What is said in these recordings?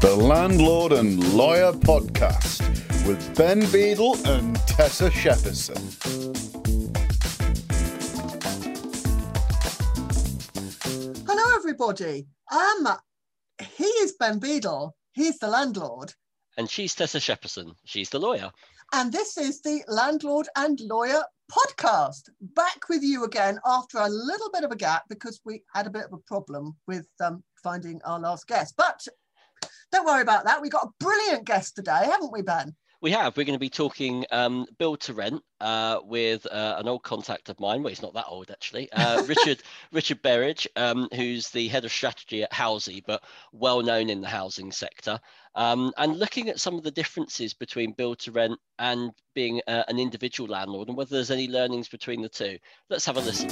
the Landlord and Lawyer Podcast with Ben Beadle and Tessa Shepperson. Hello, everybody. Um, he is Ben Beadle. He's the landlord, And she's Tessa Shepperson. She's the lawyer. and this is the Landlord and Lawyer podcast. Back with you again after a little bit of a gap because we had a bit of a problem with um, finding our last guest. But don't worry about that. We've got a brilliant guest today, haven't we, Ben? We have. We're going to be talking um, build to rent uh, with uh, an old contact of mine. Well, he's not that old actually. Uh, Richard Richard Berridge, um, who's the head of strategy at Howsy, but well known in the housing sector. Um, and looking at some of the differences between build to rent and being uh, an individual landlord, and whether there's any learnings between the two. Let's have a listen.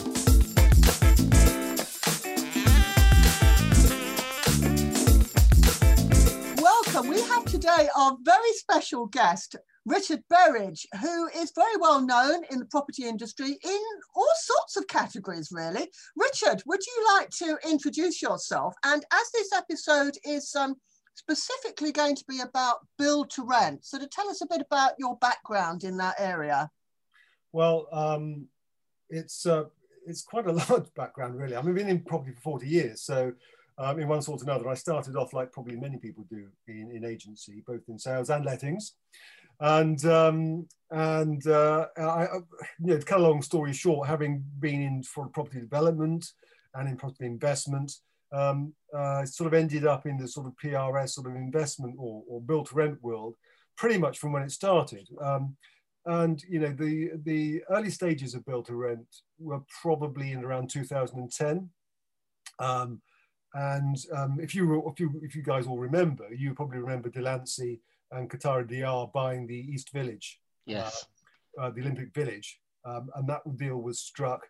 Have today our very special guest, Richard Berridge, who is very well known in the property industry in all sorts of categories, really. Richard, would you like to introduce yourself? And as this episode is um, specifically going to be about build to rent, so to tell us a bit about your background in that area. Well, um, it's uh, it's quite a large background, really. I mean, I've been in property for 40 years, so um, in one sort or another, I started off like probably many people do in, in agency, both in sales and lettings. And um, and uh, I, I- you know, to cut a long story short, having been in for property development and in property investment, um, uh, sort of ended up in the sort of PRS sort of investment or, or built rent world, pretty much from when it started. Um, and you know the the early stages of built to rent were probably in around 2010 um, and um, if you if you if you guys all remember you probably remember Delancey and Qatari Diar buying the East Village Yes. uh, the Olympic Village. Um, and that deal was struck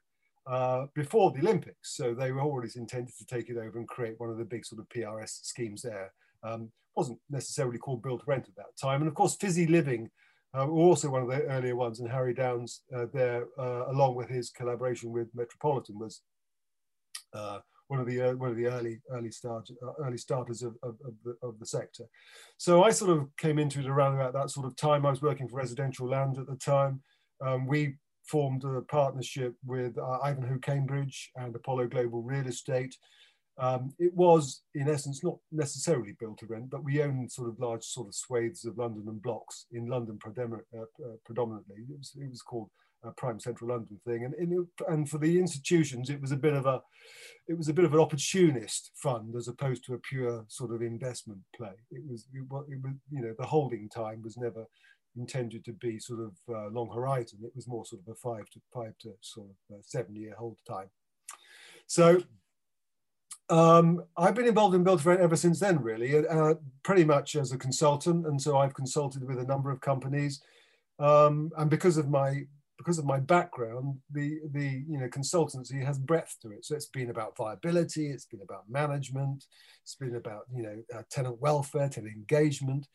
uh, before the Olympics. So they were always intended to take it over and create one of the big sort of PRS schemes there. Um, wasn't necessarily called build rent at that time. And of course Fizzy Living uh, were also one of the earlier ones, and Harry Downs uh, there, uh, along with his collaboration with Metropolitan, was uh, one of the uh, one of the early early start uh, early starters of, of, of, the, of the sector. So I sort of came into it around about that sort of time. I was working for residential land at the time. Um, we formed a partnership with uh, Ivanhoe Cambridge and Apollo Global Real Estate. Um, it was, in essence, not necessarily built to rent, but we owned sort of large sort of swathes of London and blocks in London uh, uh, predominantly. It was, it was called a prime central London thing, and and, and for the institutions, it was a bit of a, it was a bit of an opportunist fund as opposed to a pure sort of investment play. It was, it it was you know, the holding time was never intended to be sort of uh, long horizon. It was more sort of a five to five to sort of uh, seven year hold time. So um, I've been involved in build ever since then, really, uh, pretty much as a consultant. And so I've consulted with a number of companies. Um, and because of my because of my background, the the you know consultancy has breadth to it. So it's been about viability, it's been about management, it's been about you know uh, tenant welfare, tenant engagement,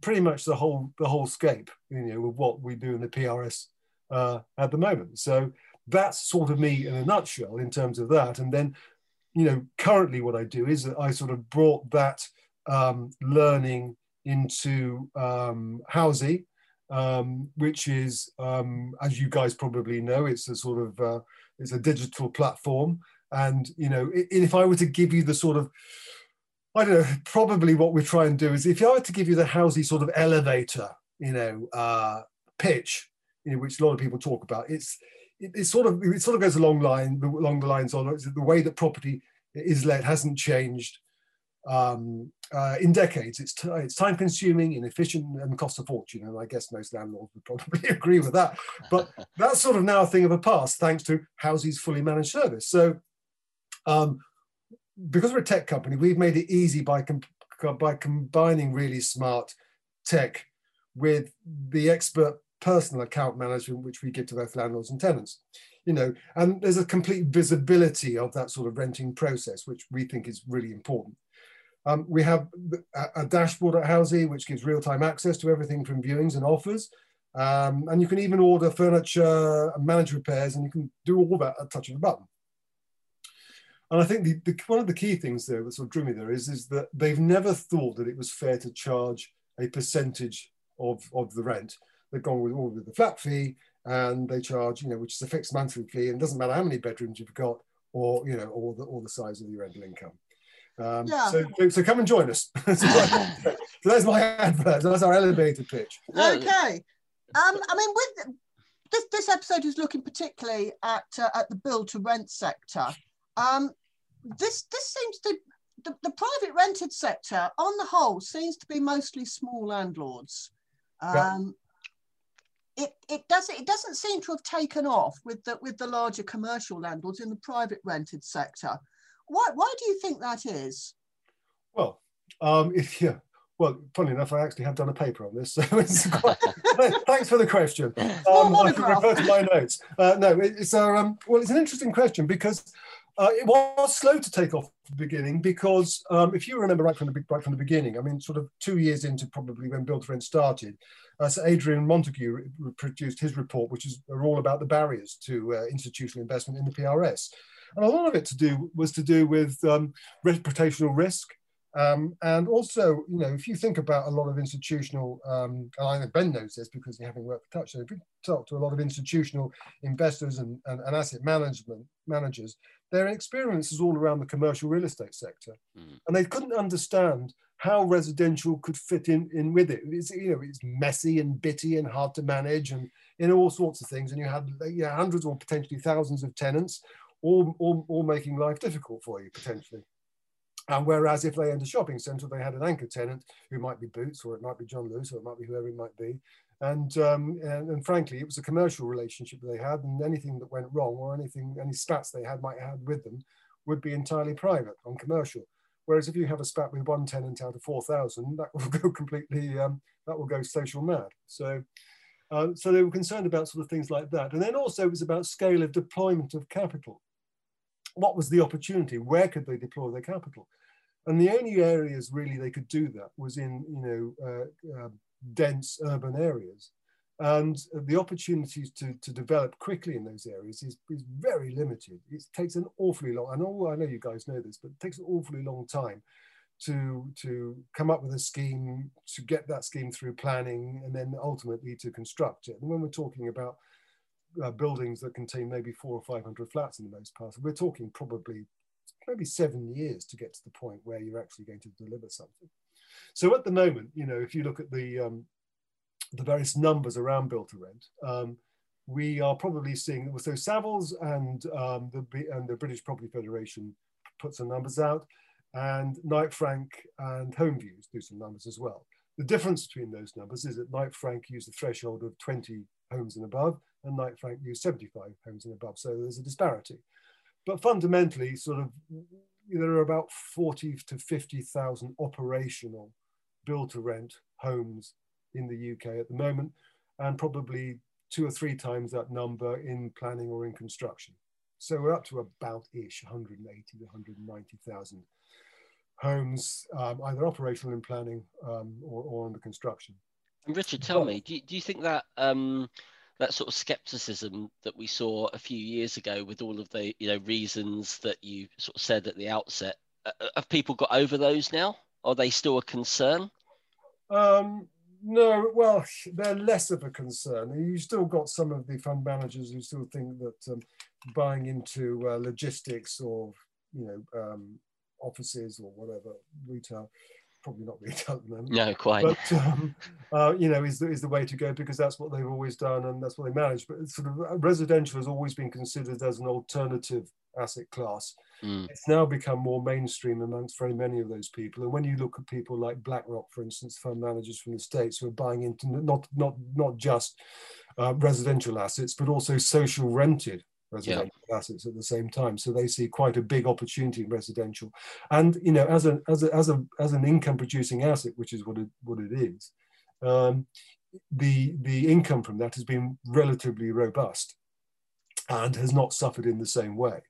pretty much the whole the whole scape. You know, with what we do in the PRS uh, at the moment. So that's sort of me in a nutshell in terms of that. And then you know, currently what I do is that I sort of brought that um, learning into um, Howsy, um, which is, um, as you guys probably know, it's a sort of uh, it's a digital platform. And you know, if I were to give you the sort of I don't know, probably what we try and do is if I were to give you the Howsy sort of elevator, you know, uh, pitch, you know, which a lot of people talk about, it's it, it sort of it sort of goes along line along the lines of the way that property is let hasn't changed um, uh, in decades. It's it's time consuming, inefficient, and costs a fortune. And I guess most landlords would probably agree with that. But that's sort of now a thing of the past, thanks to Howsy's fully managed service. So. Um, because we're a tech company, we've made it easy by com- by combining really smart tech with the expert personal account management which we give to both landlords and tenants you know and there's a complete visibility of that sort of renting process which we think is really important um, we have a, dashboard at Howsy which gives real-time access to everything from viewings and offers um, and you can even order furniture and manage repairs and you can do all that at touch of a button And I think the, the, one of the key things there that sort of drew me there is, is that they've never thought that it was fair to charge a percentage of, of the rent. They've gone with all with the flat fee and they charge, you know, which is a fixed monthly fee, and it doesn't matter how many bedrooms you've got or you know, or the or the size of your rental income. Um, yeah. so, so come and join us. so that's my advert. That's our elevator pitch. Okay. Um, I mean, with this, this episode is looking particularly at uh, at the build to rent sector. Um, this this seems to the, the, private rented sector on the whole seems to be mostly small landlords. Um, yeah. It, it doesn't it doesn't seem to have taken off with the with the larger commercial landlords in the private rented sector. Why why do you think that is? Well, um, if, yeah, well, funny enough, I actually have done a paper on this. So quite, thanks for the question. Um, I can refer to my notes. Uh, no, it's a, um, well, it's an interesting question because uh, it was slow to take off at the beginning because um, if you remember right from the right from the beginning, I mean, sort of two years into probably when Build Rent started, uh, so Adrian Montague produced his report, which is all about the barriers to uh, institutional investment in the PRS, and a lot of it to do was to do with um, reputational risk um, and also, you know, if you think about a lot of institutional, um, and I know Ben knows this because he having worked for Touch, so if you talk to a lot of institutional investors and, and, and asset management managers, their experience is all around the commercial real estate sector. Mm. And they couldn't understand how residential could fit in, in with it. It's, you know, it's messy and bitty and hard to manage and in all sorts of things. And you had you know, hundreds or potentially thousands of tenants all, all, all making life difficult for you potentially. And whereas if they owned a shopping centre, they had an anchor tenant who might be Boots or it might be John Lewis or it might be whoever it might be. And, um, and, and, frankly, it was a commercial relationship they had, and anything that went wrong or anything, any spats they had might have with them would be entirely private on commercial. Whereas if you have a spat with one tenant out of 4,000, that will go completely, um, that will go social mad. So, uh, so they were concerned about sort of things like that. And then also it was about scale of deployment of capital what was the opportunity? Where could they deploy their capital? And the only areas really they could do that was in you know uh, uh, dense urban areas, and the opportunities to, to develop quickly in those areas is, is very limited. It takes an awfully long. and know I know you guys know this, but it takes an awfully long time to to come up with a scheme, to get that scheme through planning, and then ultimately to construct it. And when we're talking about uh, buildings that contain maybe four or 500 flats in the most part. We're talking probably maybe seven years to get to the point where you're actually going to deliver something. So at the moment, you know, if you look at the, um, the various numbers around build to rent, um, we are probably seeing, so Savills and, um, the, and the British Property Federation put some numbers out and Knight Frank and HomeViews do some numbers as well. The difference between those numbers is that Knight Frank used a threshold of 20 homes and above, and Knight Frank used 75 homes and above. So there's a disparity. But fundamentally, sort of, there are about 40 to 50,000 operational build to rent homes in the UK at the moment, and probably two or three times that number in planning or in construction. So we're up to about ish 180 to 190,000 homes, um, either operational in planning um, or, or under construction. And Richard, tell me, do you, do you think that um, that sort of skepticism that we saw a few years ago with all of the you know reasons that you sort of said at the outset, uh, uh have people got over those now? Are they still a concern? Um, no, well, they're less of a concern. You still got some of the fund managers who still think that um, buying into uh, logistics or you know um, offices or whatever retail probably not retail at the moment. No, quite. But um, uh, you know, is the, is the way to go because that's what they've always done and that's what they manage. But sort of uh, residential has always been considered as an alternative asset class. Mm. It's now become more mainstream amongst very many of those people. And when you look at people like BlackRock, for instance, fund managers from the states who are buying into not not not just uh, residential assets, but also social rented residential yeah. assets at the same time. So they see quite a big opportunity in residential. And you know, as a as a as a as an income producing asset, which is what it what it is, um, the the income from that has been relatively robust and has not suffered in the same way.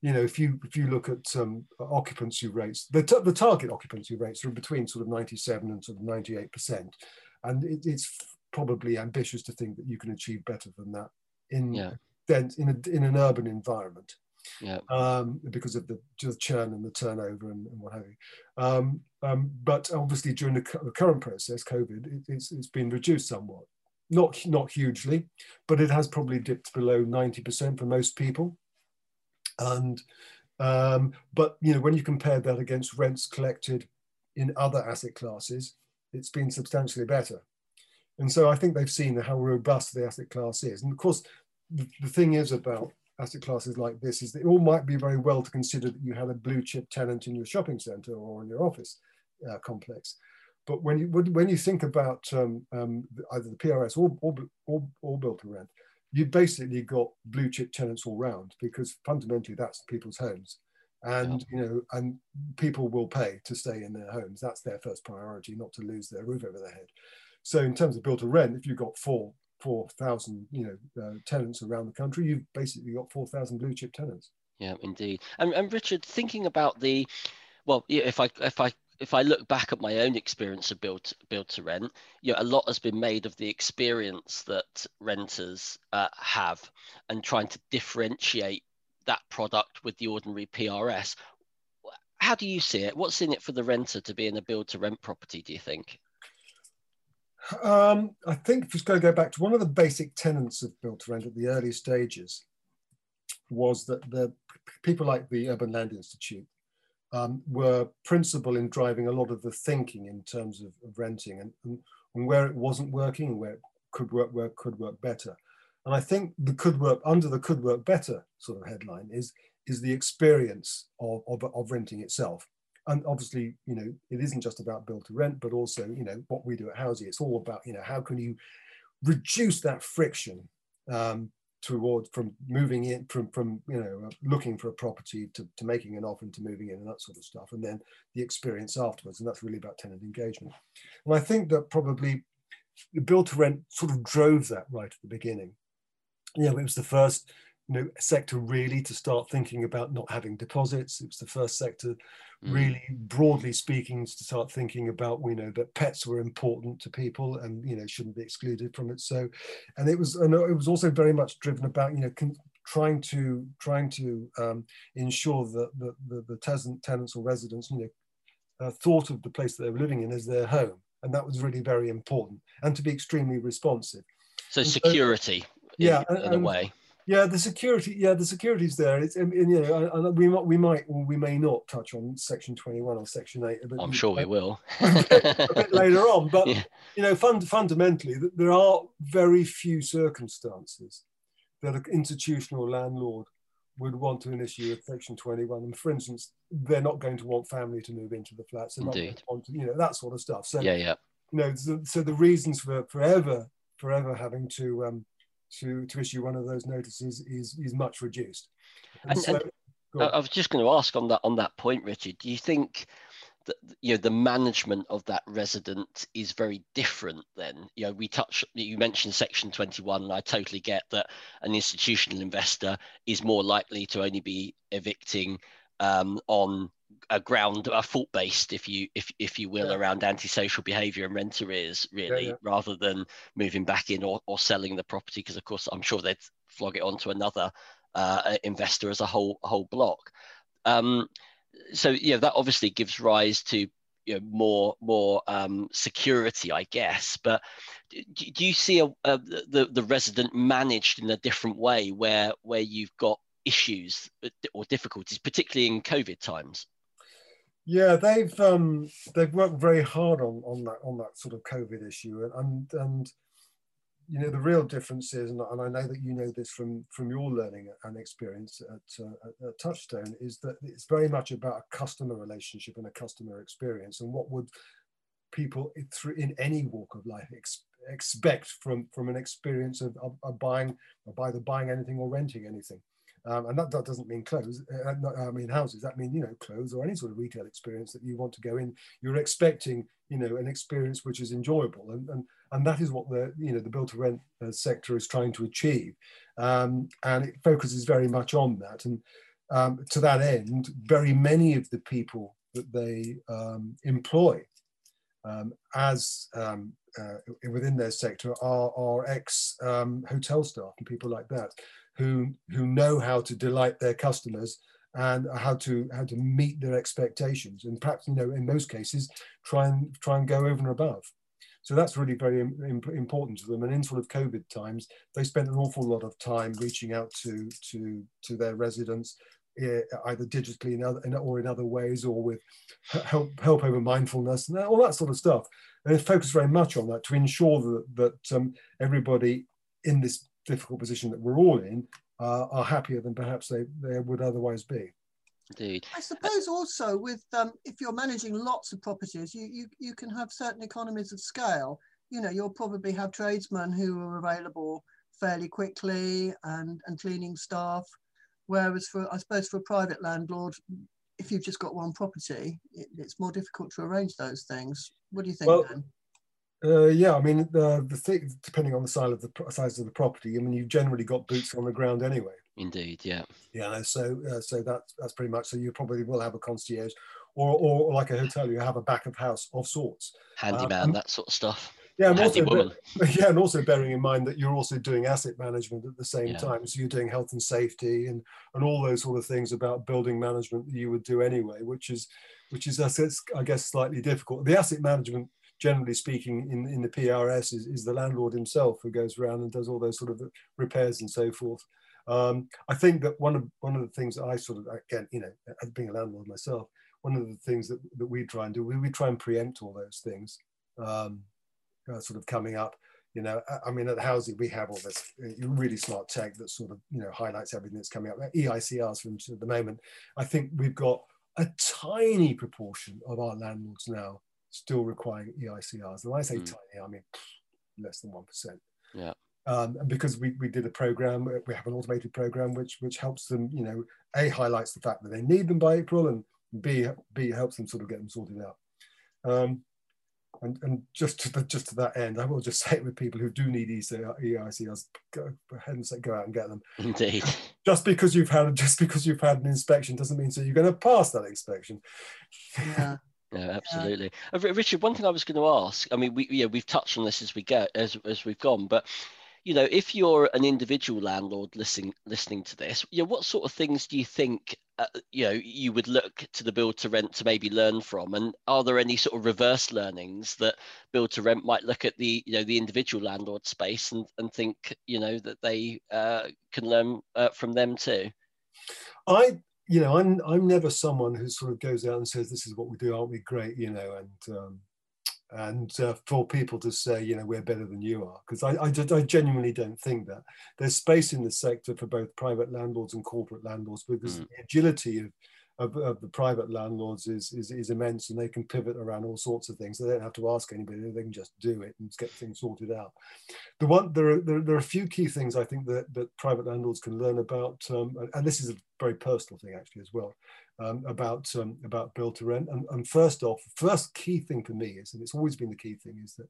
You know, if you if you look at um, occupancy rates, the, the target occupancy rates are between sort of 97 and sort of 98 percent, and it, it's probably ambitious to think that you can achieve better than that in yeah dense in, a, in an urban environment. yeah. um, because of the, the churn and the turnover and, and what have you. Um, um, but obviously, during the, the, current process, COVID, it, it's, it's been reduced somewhat. Not, not hugely, but it has probably dipped below 90% for most people. And um, but you know, when you compare that against rents collected in other asset classes, it's been substantially better. And so I think they've seen how robust the asset class is. And of course, the, the thing is about asset classes like this is that it all might be very well to consider that you have a blue chip tenant in your shopping center or in your office uh, complex. But when you when you think about um, um, either the PRS or, or, or, or built to rent, you've basically got blue chip tenants all round because fundamentally that's people's homes. And yeah. you know, and people will pay to stay in their homes. That's their first priority, not to lose their roof over their head. So in terms of built to rent, if you've got four four thousand you know uh, tenants around the country, you've basically got four thousand blue chip tenants. Yeah, indeed. And, and Richard, thinking about the, well, if I if I if I look back at my own experience of build build to rent, you know, a lot has been made of the experience that renters uh, have, and trying to differentiate that product with the ordinary PRS. How do you see it? What's in it for the renter to be in a build to rent property? Do you think? Um, I think just going to go back to one of the basic tenets of built to rent at the early stages was that the people like the Urban Land Institute um, were principal in driving a lot of the thinking in terms of, of renting and, and, and, where it wasn't working and where it could work, where could work better. And I think the could work under the could work better sort of headline is is the experience of, of, of renting itself. And obviously, you know, it isn't just about build to rent, but also, you know, what we do at Howsy. It's all about, you know, how can you reduce that friction um, toward from moving in from from you know looking for a property to, to making an offer and to moving in and that sort of stuff and then the experience afterwards. And that's really about tenant engagement. And i think that probably the build to rent sort of drove that right at the beginning. Know it was the first you know sector really to start thinking about not having deposits. It was the first sector mm. really broadly speaking to start thinking about you know that pets were important to people and you know shouldn't be excluded from it. So and it was and it was also very much driven about you know con- trying to trying to um, ensure that the, the, the tenant, tenants or residents you know uh, thought of the place that they were living in as their home. And that was really very important and to be extremely responsive. So and security so, yeah in, in a way yeah, the security. Yeah, the security's there. It's and, you know, we might, we might, or we may not touch on Section Twenty One or Section Eight. But I'm sure we will a bit later on. But yeah. you know, fund, fundamentally, there are very few circumstances that an institutional landlord would want to initiate with Section 21. And for instance, they're not going to want family to move into the flats. They're Indeed. not going to want to, you know, that sort of stuff. So, yeah, yeah. You know, so, so the reasons for forever, forever having to um, to, to issue one of those notices is, is much reduced. And, and, so, and I was just going to ask on that on that point, Richard. Do you think that you know the management of that resident is very different? Then you know we touch. You mentioned Section Twenty One, and I totally get that an institutional investor is more likely to only be evicting um, on a ground a fault based if you if if you will yeah. around antisocial behavior and rent arrears really yeah, yeah. rather than moving back in or, or selling the property because of course i'm sure they'd flog it on to another uh, investor as a whole whole block um, so yeah that obviously gives rise to you know, more more um, security, I guess. But do, do you see a, a, the the resident managed in a different way, where where you've got issues or difficulties, particularly in COVID times? Yeah, they've um, they've worked very hard on, on that on that sort of COVID issue, and and you know the real difference is, and, and I know that you know this from from your learning and experience at, uh, at Touchstone, is that it's very much about a customer relationship and a customer experience, and what would people through in any walk of life ex expect from from an experience of, of, of buying, of either buying anything or renting anything. Um, and that, that doesn't mean clothes, uh, I mean houses, that mean, you know, clothes or any sort of retail experience that you want to go in. You're expecting, you know, an experience which is enjoyable. And, and, and that is what the, you know, the build to rent uh, sector is trying to achieve. Um, and it focuses very much on that. And um, to that end, very many of the people that they um, employ um, as um, uh, within their sector are, are ex hotel staff and people like that who who know how to delight their customers and how to how to meet their expectations. And perhaps you know in most cases try and try and go over and above. So that's really very important to them. And in sort of covid times they spent an awful lot of time reaching out to to to their residents eh, either digitally in other, or in other ways or with help help over mindfulness and all that sort of stuff. And they focus very much on that to ensure that that um, everybody in this difficult position that we're all in uh, are happier than perhaps they, they would otherwise be. Indeed. I suppose also with um, if you're managing lots of properties, you, you you can have certain economies of scale. You know, you'll probably have tradesmen who are available fairly quickly and and cleaning staff. Whereas for I suppose for a private landlord, if you've just got one property, it, it's more difficult to arrange those things. What do you think? Well, then? Uh, yeah, I mean, the, the thing, depending on the size of the size of the property, I mean, you've generally got boots on the ground anyway. Indeed, yeah. Yeah, so uh, so that's that's pretty much. So you probably will have a concierge, or or like a hotel, you have a back of house of sorts. Handyman, um, that sort of stuff. Yeah, and also, yeah, and also bearing in mind that you're also doing asset management at the same yeah. time. So you're doing health and safety and and all those sort of things about building management that you would do anyway, which is which is I guess slightly difficult. The asset management generally speaking, in, in the PRS is, is the landlord himself who goes around and does all those sort of repairs and so forth. Um, I think that one of one of the things that I sort of again, you know, being a landlord myself, one of the things that, that we try and do, we, we try and preempt all those things, um, uh, sort of coming up. You know, I mean, at the housing we have all this uh, really smart tech that sort of you know highlights everything that's coming up. EICRs, for instance, at the moment, I think we've got a tiny proportion of our landlords now still requiring EICRs. And when I say mm. tiny, I mean less than 1%. Yeah. Um, and because we, we did a program, we have an automated program which which helps them, you know, A highlights the fact that they need them by April and B, B helps them sort of get them sorted out. Um, and, and just to the, just to that end, I will just say with people who do need EICRs, go ahead and say, go out and get them. Indeed. Just because you've had just because you've had an inspection doesn't mean so you're going to pass that inspection. Yeah. Yeah, absolutely. Uh, Richard, one thing I was going to ask. I mean, we yeah we've touched on this as we go as as we've gone, but you know, if you're an individual landlord listening listening to this, you know, what sort of things do you think uh, you know you would look to the build to rent to maybe learn from, and are there any sort of reverse learnings that build to rent might look at the you know the individual landlord space and and think you know that they uh, can learn uh, from them too? I you know, I'm I'm never someone who sort of goes out and says, "This is what we do, aren't we great?" You know, and um, and uh, for people to say, you know, we're better than you are, because I, I, I, genuinely don't think that there's space in the sector for both private landlords and corporate landlords because mm. the agility of of, of, the private landlords is, is, is immense and they can pivot around all sorts of things. They don't have to ask anybody, they can just do it and get things sorted out. The one, there are, there, there are a few key things I think that, that private landlords can learn about, um, and this is a very personal thing actually as well, um, about, um, about build to rent. And, and first off, first key thing for me is, and it's always been the key thing, is that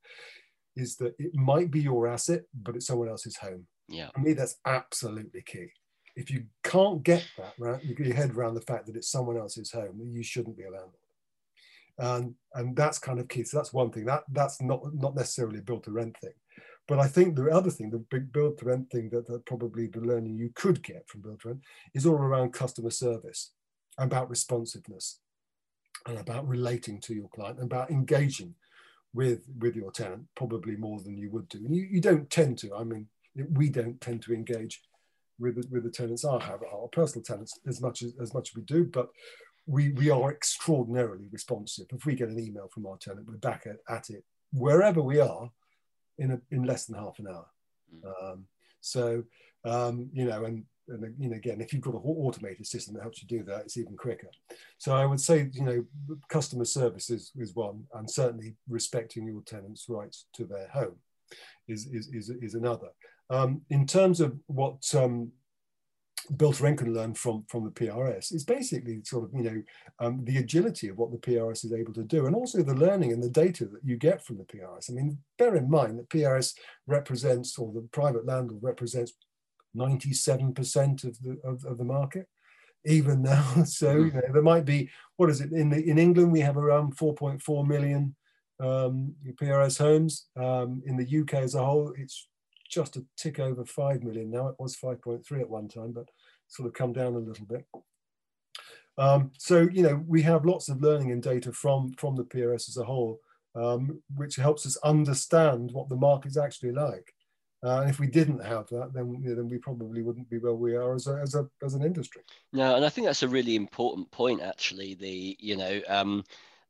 is that it might be your asset, but it's someone else's home. Yeah. For me, that's absolutely key if you can't get that right, you get your head around the fact that it's someone else's home, you shouldn't be a landlord. And, and that's kind of key. So that's one thing. That that's not not necessarily a build to rent thing. But I think the other thing, the big build to rent thing that, that probably the learning you could get from build to rent is all around customer service, about responsiveness, and about relating to your client, and about engaging with with your tenant, probably more than you would do. And you, you don't tend to. I mean, we don't tend to engage with the, with the tenants I have, our personal tenants, as much as, as much as we do, but we, we are extraordinarily responsive. If we get an email from our tenant, we're back at, at it wherever we are in, a, in less than half an hour. Mm. Um, so, um, you know, and, and you know, again, if you've got an automated system that helps you do that, it's even quicker. So I would say, you know, customer service is, is one, and certainly respecting your tenants' rights to their home is, is, is, is another. Um, in terms of what um, build to rent can learn from, from the PRS, is basically sort of, you know, um, the agility of what the PRS is able to do and also the learning and the data that you get from the PRS. I mean, bear in mind that PRS represents, or the private landlord represents 97% of the, of, of the market even now. So you know, there might be what is it in the, in England we have around 4.4 million um, PRS homes. Um, in the UK as a whole, it's just a tick over 5 million now. It was 5.3 at one time, but sort of come down a little bit. Um, so, you know, we have lots of learning and data from, from the PRS as a whole, um, which helps us understand what the market's actually like. Uh, and if we didn't have that, then you know, then we probably wouldn't be where we are as a, as a as an industry. No, and I think that's a really important point. Actually, the you know um,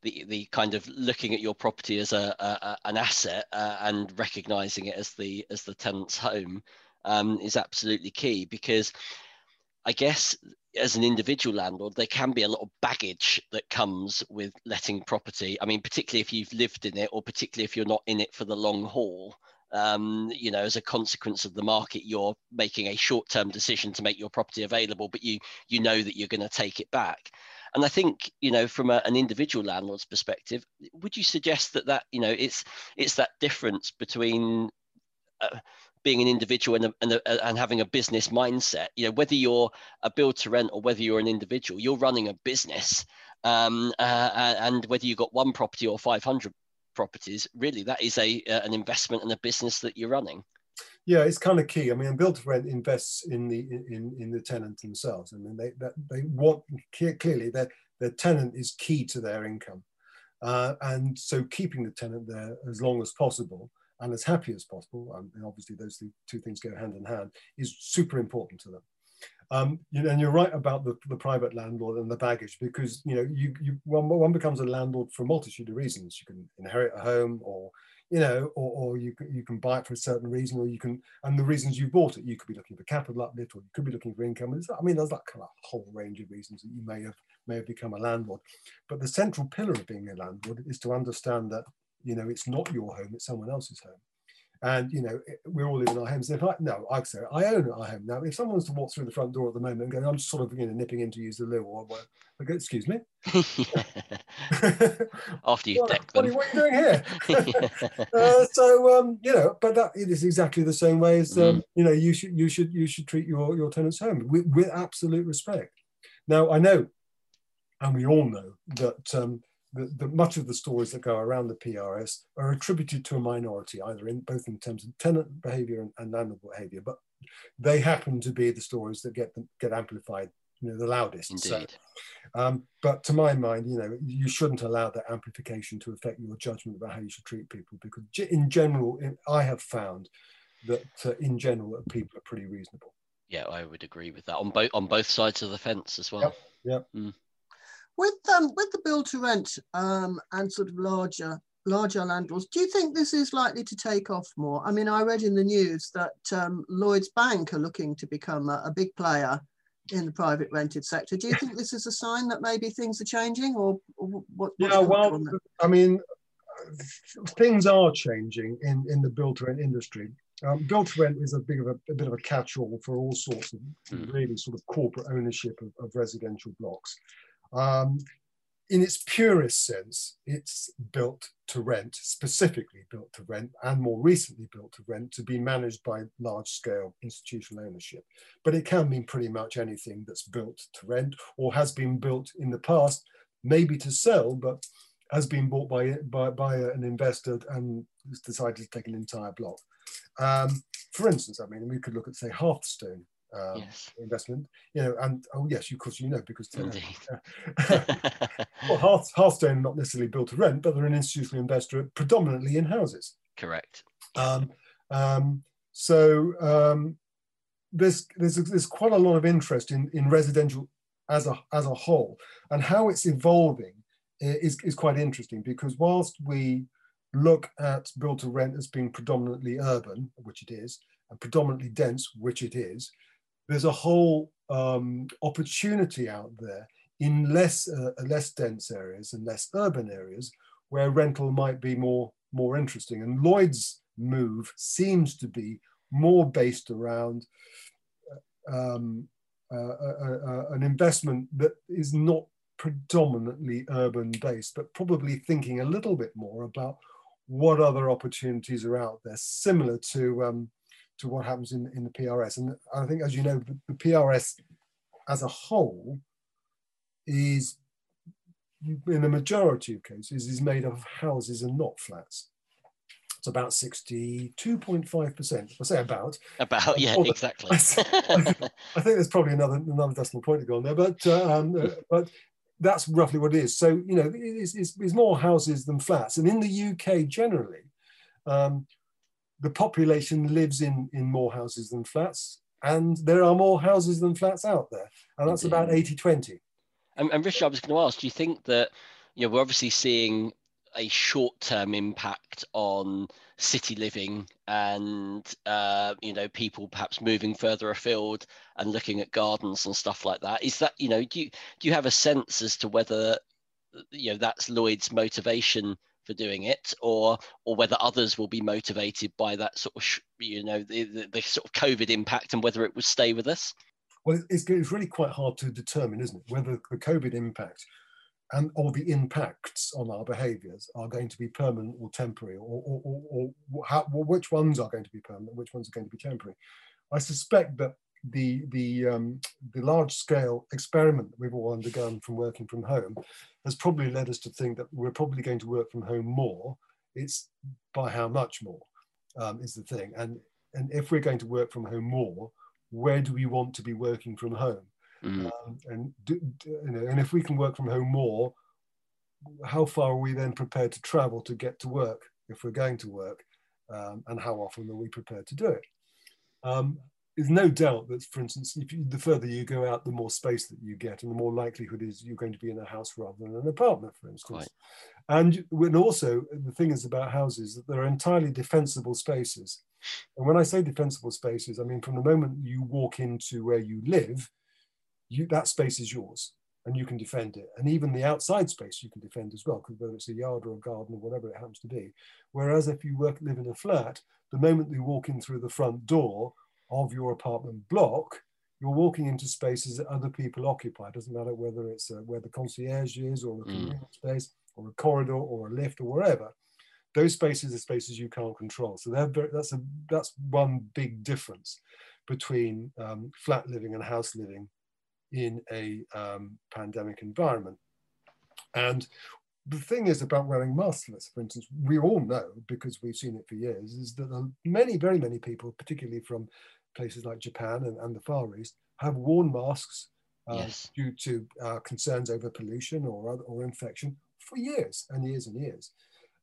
the the kind of looking at your property as a, a an asset uh, and recognizing it as the as the tenant's home um, is absolutely key because I guess as an individual landlord, there can be a lot of baggage that comes with letting property. I mean, particularly if you've lived in it, or particularly if you're not in it for the long haul um, you know, as a consequence of the market, you're making a short-term decision to make your property available, but you you know that you're going to take it back. And I think, you know, from a, an individual landlord's perspective, would you suggest that that you know it's it's that difference between uh, being an individual and, a, and, a, and having a business mindset? You know, whether you're a build to rent or whether you're an individual, you're running a business. Um, uh, and whether you've got one property or 500 properties, really that is a uh, an investment and a business that you're running. Yeah, it's kind of key. I mean, build to rent invests in the in in the tenant themselves. I mean, they they want clearly that their tenant is key to their income, uh, and so keeping the tenant there as long as possible and as happy as possible, um, and obviously those two things go hand in hand, is super important to them. Um, you know, and you're right about the, the private landlord and the baggage because you know you, you one, one becomes a landlord for a multitude of reasons. You can inherit a home, or you know, or, or you you can buy it for a certain reason, or you can, and the reasons you bought it, you could be looking for capital uplift, or you could be looking for income. I mean, there's that kind of whole range of reasons that you may have may have become a landlord. But the central pillar of being a landlord is to understand that you know it's not your home, it's someone else's home and you know we're all living in our homes. If I no, I say I own our home now. If someone was to walk through the front door at the moment and go, I'm sort of you know nipping in to use the loo or what, I go, excuse me. After you've what, what, what, are you doing here? uh, so um, you know, but that it is exactly the same way as um, mm. you know you should you should you should treat your your tenants home with, with absolute respect. Now I know, and we all know that um, the, the, much of the stories that go around the PRS are attributed to a minority, either in both in terms of tenant behavior and, and landlord behavior, but they happen to be the stories that get them, get amplified, you know, the loudest. Indeed. So, um, but to my mind, you know, you shouldn't allow that amplification to affect your judgment about how you should treat people, because in general, I have found that uh, in general, people are pretty reasonable. Yeah, I would agree with that on both on both sides of the fence as well. Yep. yep. Mm. With um, with the build to rent um, and sort of larger larger landlords, do you think this is likely to take off more? I mean, I read in the news that um, Lloyd's Bank are looking to become a, a big player in the private rented sector. Do you think this is a sign that maybe things are changing, or, or what? Yeah, well, I mean, things are changing in in the build to rent industry. Um, build to rent is a bit of a, a bit of a catch-all for all sorts of mm. really sort of corporate ownership of, of residential blocks. Um, in its purest sense, it's built to rent, specifically built to rent, and more recently built to rent to be managed by large scale institutional ownership. But it can mean pretty much anything that's built to rent or has been built in the past, maybe to sell, but has been bought by, by, by an investor and has decided to take an entire block. Um, for instance, I mean, we could look at, say, Hearthstone, um, yes. investment. You know, and oh yes, of course you know because uh, well, Hearth, Hearthstone not necessarily built to rent, but they're an institutional investor predominantly in houses. Correct. Um, um, so um, there's there's there's quite a lot of interest in in residential as a as a whole, and how it's evolving is is quite interesting because whilst we look at built to rent as being predominantly urban, which it is, and predominantly dense, which it is, there's a whole um, opportunity out there in less uh, less dense areas and less urban areas where rental might be more more interesting. And Lloyd's move seems to be more based around uh, um, uh, uh, uh, an investment that is not predominantly urban based, but probably thinking a little bit more about what other opportunities are out there, similar to um, to what happens in, in the PRS. And I think, as you know, the, the PRS as a whole is, in the majority of cases, is made up of houses and not flats. It's about 62.5%. I say about. About, yeah, exactly. I, think there's probably another another decimal point to go on there, but um, but that's roughly what it is. So, you know, it's, it's, it's more houses than flats. And in the UK generally, um, the population lives in, in more houses than flats. And there are more houses than flats out there. And that's about 80 20. And, and Richard, I was going to ask, do you think that, you know, we're obviously seeing a short-term impact on city living and uh, you know people perhaps moving further afield and looking at gardens and stuff like that is that you know do you do you have a sense as to whether you know that's lloyd's motivation for doing it or or whether others will be motivated by that sort of you know the, the, the sort of covid impact and whether it will stay with us well it's, it's really quite hard to determine isn't it whether the covid impact and or the impacts on our behaviours are going to be permanent or temporary, or, or, or, or how, which ones are going to be permanent, which ones are going to be temporary. I suspect that the the um, the large scale experiment that we've all undergone from working from home has probably led us to think that we're probably going to work from home more. It's by how much more um, is the thing, and and if we're going to work from home more, where do we want to be working from home? Mm. Um, and do, do, you know, and if we can work from home more, how far are we then prepared to travel to get to work if we're going to work, um, and how often are we prepared to do it? There's no doubt that, for instance, if you, the further you go out, the more space that you get, and the more likelihood is you're going to be in a house rather than an apartment, for instance. Right. And when also the thing is about houses that they're entirely defensible spaces. And when I say defensible spaces, I mean from the moment you walk into where you live, you, that space is yours and you can defend it. And even the outside space you can defend as well, because whether it's a yard or a garden or whatever it happens to be. Whereas if you work live in a flat, the moment you walk in through the front door of your apartment block, you're walking into spaces that other people occupy. It doesn't matter whether it's a, where the concierge is or a mm. communal mm. space or a corridor or a lift or wherever. Those spaces are spaces you can't control. So very, that's a that's one big difference between um, flat living and house living in a um, pandemic environment. And the thing is about wearing masks, for instance, we all know because we've seen it for years, is that many, very many people, particularly from places like Japan and, and the Far East, have worn masks uh, yes. due to uh, concerns over pollution or, or infection for years and years and years.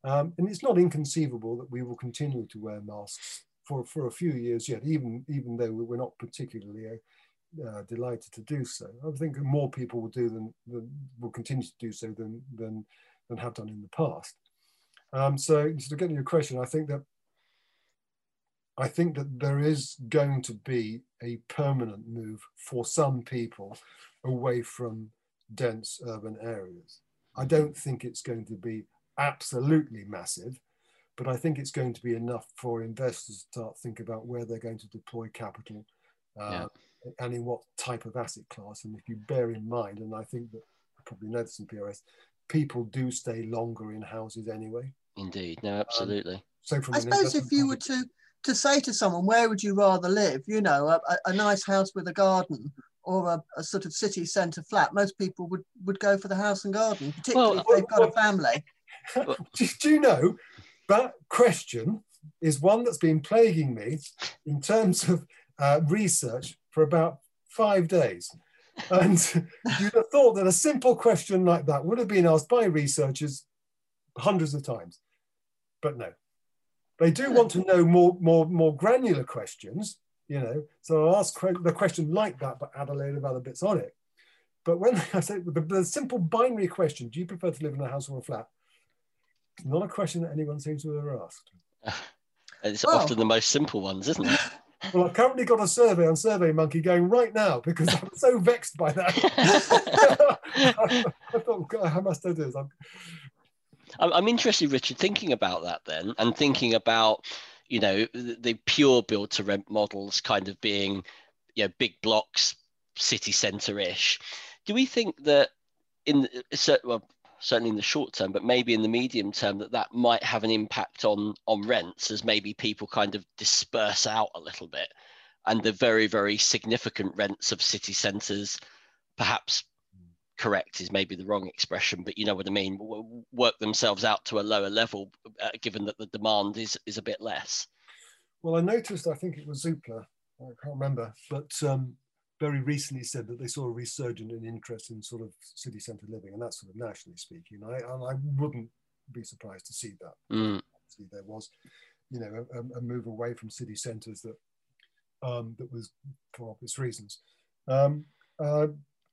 Um, and it's not inconceivable that we will continue to wear masks for, for a few years yet, even, even though we're not particularly uh, uh, delighted to do so. I think more people will do than, than, will continue to do so than than than have done in the past. Um, so, to get to your question, I think that I think that there is going to be a permanent move for some people away from dense urban areas. I don't think it's going to be absolutely massive, but I think it's going to be enough for investors to start think about where they're going to deploy capital. Uh, yeah and in what type of asset class. And if you bear in mind, and I think that I probably know this in PRS, people do stay longer in houses anyway. Indeed, no, absolutely. Um, so I suppose if you were to to say to someone, where would you rather live? You know, a, a nice house with a garden or a, a sort of city centre flat. Most people would would go for the house and garden, particularly well, if they've got well, a family. do, do you know that question is one that's been plaguing me in terms of uh, research for about five days. And you'd have thought that a simple question like that would have been asked by researchers hundreds of times. But no. They do want to know more, more, more granular questions, you know. So I'll ask the question like that, but add a load of other bits on it. But when I say the, the simple binary question, do you prefer to live in a house or a flat? It's Not a question that anyone seems to have ever asked. It's well, often the most simple ones, isn't it? Well, I've currently got a survey on Survey Monkey going right now because I'm so vexed by that. I thought, God, how must I do this? I'm... I'm interested, Richard, thinking about that then, and thinking about, you know, the pure build to rent models kind of being, you know, big blocks, city centre ish. Do we think that in well, certainly in the short term, but maybe in the medium term, that that might have an impact on on rents as maybe people kind of disperse out a little bit, and the very very significant rents of city centres, perhaps correct is maybe the wrong expression, but you know what I mean, work themselves out to a lower level uh, given that the demand is is a bit less? Well, I noticed. I think it was Zoopla. I can't remember, but um, very recently said that they saw a resurgence in interest in sort of city centre living, and that's sort of nationally speaking. I, and I wouldn't be surprised to see that. Mm. There was, you know, a, a, move away from city centres that um, that was for obvious reasons. Um, uh,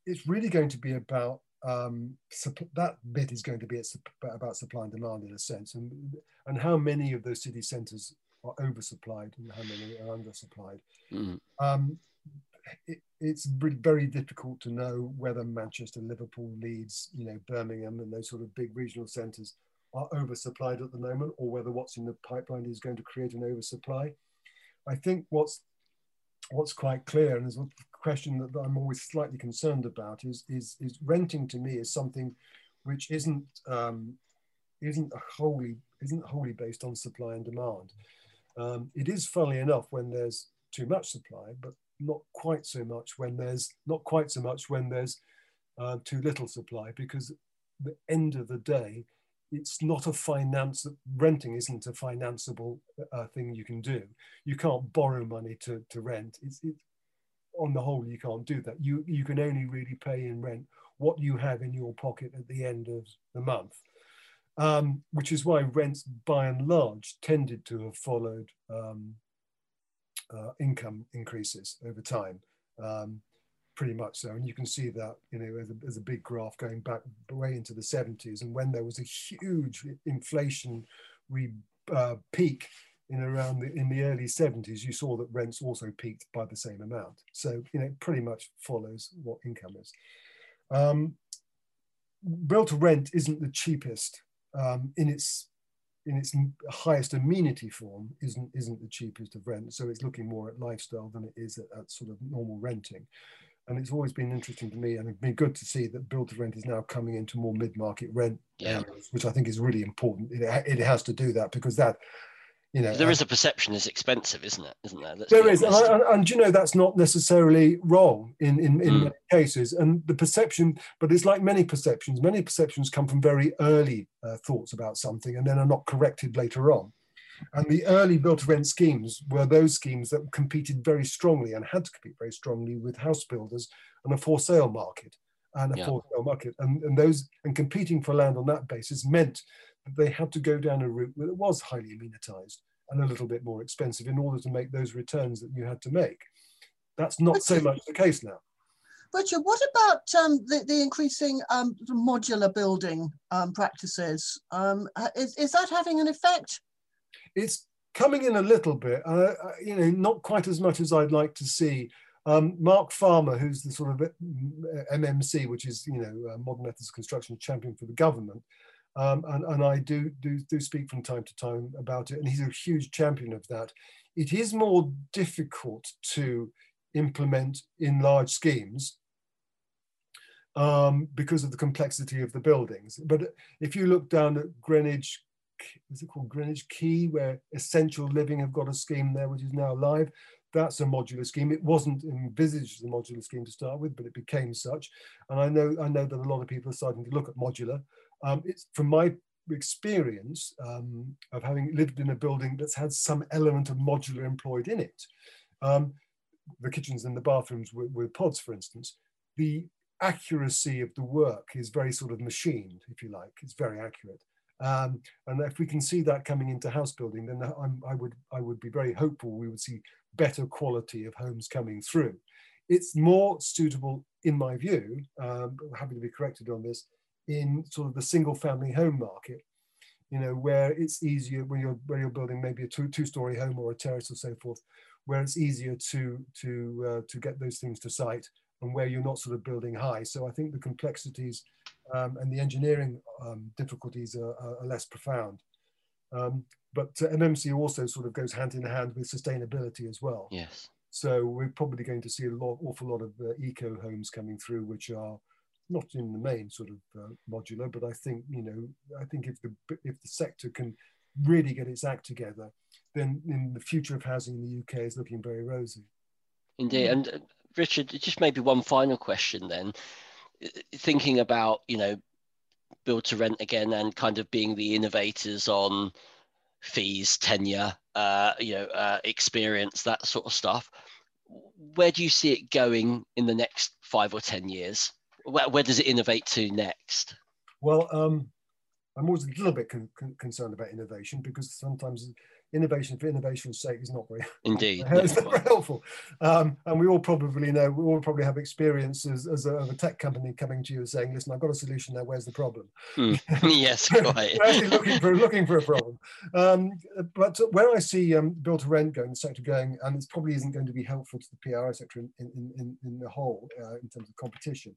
it's really going to be about um, that bit is going to be about supply and demand in a sense, and and how many of those city centres are oversupplied and how many are undersupplied. Mm. Um, it, it's very difficult to know whether Manchester, Liverpool, Leeds, you know, Birmingham, and those sort of big regional centres are oversupplied at the moment, or whether what's in the pipeline is going to create an oversupply. I think what's what's quite clear, and a question that I'm always slightly concerned about, is is, is renting to me is something which isn't um, isn't wholly isn't wholly based on supply and demand. Um, it is, funnily enough, when there's too much supply, but not quite so much when there's not quite so much when there's uh, too little supply, because the end of the day, it's not a finance renting isn't a financeable uh, thing you can do. You can't borrow money to, to rent. It's, it, on the whole, you can't do that. You you can only really pay in rent what you have in your pocket at the end of the month um, which is why rents by and large tended to have followed um, uh, income increases over time, um, pretty much so. And you can see that, you know, as a, as a big graph going back way into the 70s. And when there was a huge inflation uh, peak in around the, in the early 70s, you saw that rents also peaked by the same amount. So, you know, it pretty much follows what income is. Um, built to rent isn't the cheapest um, in its in its highest amenity form isn't isn't the cheapest of rent. So it's looking more at lifestyle than it is at, at sort of normal renting. And it's always been interesting to me, and it's been good to see that build to rent is now coming into more mid market rent yeah. areas, which I think is really important. It, it has to do that because that you know, there is a perception it's expensive, isn't it? Isn't there? Let's there is, and, and, and, you know that's not necessarily wrong in in, in mm. many cases. And the perception, but it's like many perceptions. Many perceptions come from very early uh, thoughts about something, and then are not corrected later on. And the early built-to-rent schemes were those schemes that competed very strongly and had to compete very strongly with house builders and a for-sale market and a yeah. for-sale market. And, and those and competing for land on that basis meant they had to go down a route that was highly amenitized and a little bit more expensive in order to make those returns that you had to make. That's not so much the case now. Richard, what about um, the, the, increasing um, modular building um, practices? Um, is, is that having an effect? It's coming in a little bit, uh, uh you know, not quite as much as I'd like to see. Um, Mark Farmer, who's the sort of MMC, uh, which is, you know, Modern Methods of Construction Champion for the government, um, and, and I do, do, do speak from time to time about it, and he's a huge champion of that. It is more difficult to implement in large schemes um, because of the complexity of the buildings. But if you look down at Greenwich, is it called Greenwich Quay, where Essential Living have got a scheme there, which is now live. That's a modular scheme. It wasn't envisaged as a modular scheme to start with, but it became such. And I know I know that a lot of people are starting to look at modular. Um, it's from my experience um, of having lived in a building that's had some element of modular employed in it, um, the kitchens and the bathrooms with, with, pods, for instance, the accuracy of the work is very sort of machined, if you like. It's very accurate. Um, and if we can see that coming into house building, then I'm, i would I would be very hopeful we would see better quality of homes coming through. It's more suitable, in my view, um, happy to be corrected on this, in sort of the single family home market, you know, where it's easier when you're when you're building maybe a two two story home or a terrace or so forth, where it's easier to to uh, to get those things to site and where you're not sort of building high. So I think the complexities um, and the engineering um, difficulties are, are, less profound. Um, but uh, MMC also sort of goes hand in hand with sustainability as well. Yes. So we're probably going to see a lot, awful lot of uh, eco homes coming through, which are not in the main sort of uh, modular, but I think you know I think if the if the sector can really get its act together, then in the future of housing in the UK is looking very rosy. Indeed, and uh, Richard, just maybe one final question then. Thinking about you know build to rent again and kind of being the innovators on fees, tenure, uh, you know, uh, experience, that sort of stuff. Where do you see it going in the next five or ten years? Where, where does it innovate to next? Well, um, I'm always a little bit con- con- concerned about innovation because sometimes innovation for innovation's sake is not very indeed. it's not very helpful. Um, and we all probably know we all probably have experiences as, as a, a, tech company coming to you and saying listen i've got a solution now where's the problem? Mm. yes quite. looking for looking for a problem. Um, but where i see um, build to rent going the sector going and it probably isn't going to be helpful to the PRS sector in, in, in, in the whole uh, in terms of competition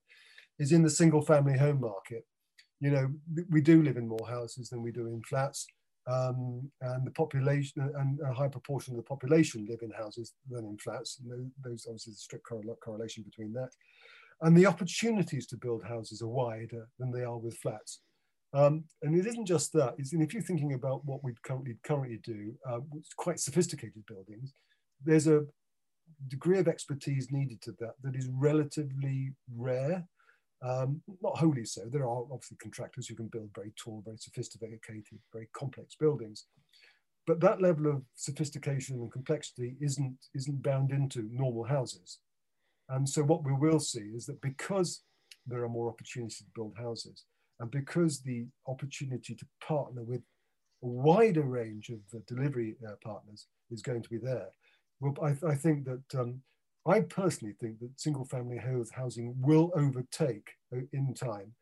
is in the single family home market you know we do live in more houses than we do in flats um, and the population and a high proportion of the population live in houses than in flats. And those obviously a strict correlation between that. And the opportunities to build houses are wider than they are with flats. Um, and it isn't just that. It's, and if you're thinking about what we currently currently do, uh, quite sophisticated buildings. There's a degree of expertise needed to that that is relatively rare um, not wholly so. There are obviously contractors who can build very tall, very sophisticated, very complex buildings. But that level of sophistication and complexity isn't, isn't bound into normal houses. And so what we will see is that because there are more opportunities to build houses, and because the opportunity to partner with a wider range of delivery uh, partners is going to be there, well, I, I think that um, I personally think that single family housing will overtake uh, in time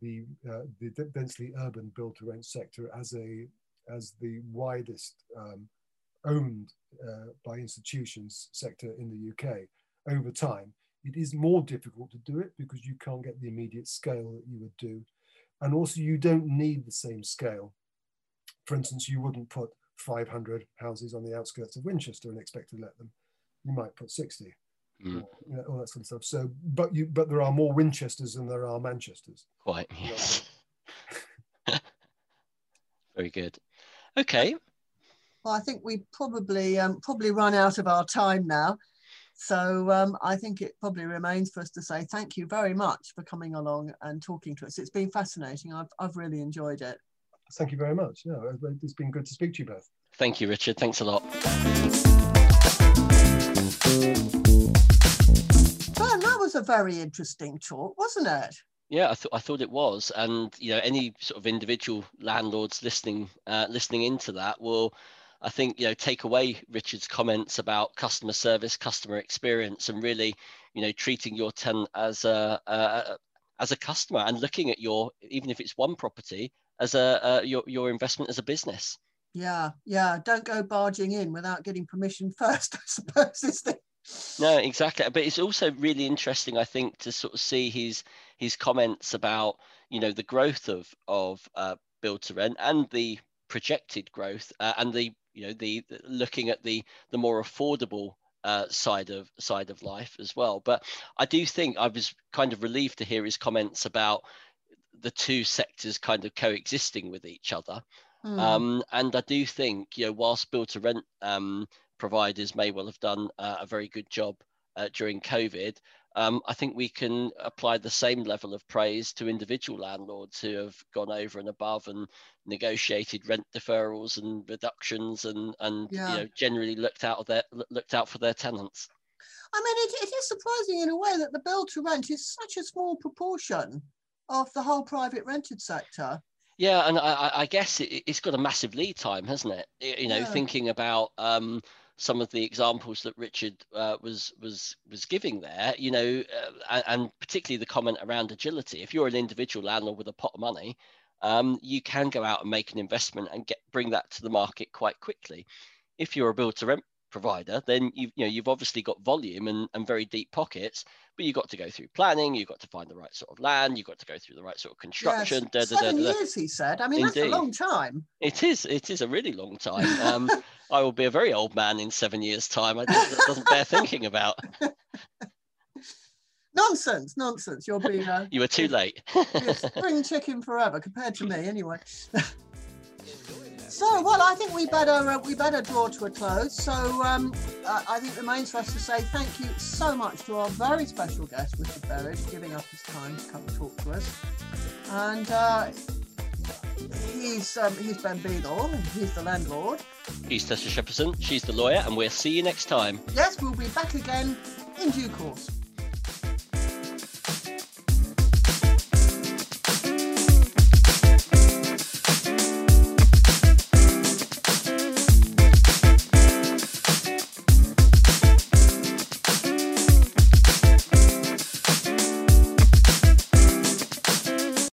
the, uh, the densely urban build to rent sector as, a, as the widest um, owned uh, by institutions sector in the UK over time. It is more difficult to do it because you can't get the immediate scale that you would do. And also you don't need the same scale. For instance, you wouldn't put 500 houses on the outskirts of Winchester and expect to let them you might put 60 mm. you know, all that sort of stuff so but you but there are more winchesters than there are manchesters quite yes very good okay well i think we probably um, probably run out of our time now so um, I think it probably remains for us to say thank you very much for coming along and talking to us. It's been fascinating. I've, I've really enjoyed it. Thank you very much. Yeah, it's been good to speak to you both. Thank you, Richard. Thanks a lot. Ben, that was a very interesting talk, wasn't it? Yeah, I thought I thought it was, and you know, any sort of individual landlords listening uh, listening into that will, I think, you know, take away Richard's comments about customer service, customer experience, and really, you know, treating your tenant as a, a as a customer and looking at your even if it's one property as a, your your investment as a business. Yeah, yeah. Don't go barging in without getting permission first, I suppose, is the no, exactly. But it's also really interesting, I think, to sort of see his his comments about you know the growth of of uh, build to rent and the projected growth uh, and the you know the, looking at the the more affordable uh, side of side of life as well. But I do think I was kind of relieved to hear his comments about the two sectors kind of coexisting with each other. Mm. Um, and I do think, you know, whilst build to rent um, providers may well have done uh, a very good job uh, during COVID, um, I think we can apply the same level of praise to individual landlords who have gone over and above and negotiated rent deferrals and reductions and and yeah. you know generally looked out of their looked out for their tenants. I mean, it, it is surprising in a way that the build to rent is such a small proportion of the whole private rented sector. Yeah, and I, I guess it, has got a massive lead time, hasn't it? You know, yeah. thinking about um, some of the examples that Richard uh, was was was giving there, you know, uh, and particularly the comment around agility. If you're an individual landlord with a pot of money, um, you can go out and make an investment and get bring that to the market quite quickly. If you're a build to rent provider, then you've you know you've obviously got volume and, and very deep pockets, but you've got to go through planning, you've got to find the right sort of land, you've got to go through the right sort of construction. Yes. Da, da, Seven da, years, he said. I mean, Indeed. that's a long time. It is. It is a really long time. Um, I will be a very old man in seven years' time. I that doesn't bear thinking about. nonsense, nonsense. You'll be. Uh, you were too late. spring chicken forever compared to me, anyway. So, well, I think we better uh, we better draw to a close. So, um, uh, I think it remains for us to say thank you so much to our very special guest, Mr. Berridge, giving up his time to come and talk to us. And uh, he's um, he's Ben Beadle. He's the landlord. He's Tessa Shepperson. She's the lawyer, and we'll see you next time. Yes, we'll be back again in due course.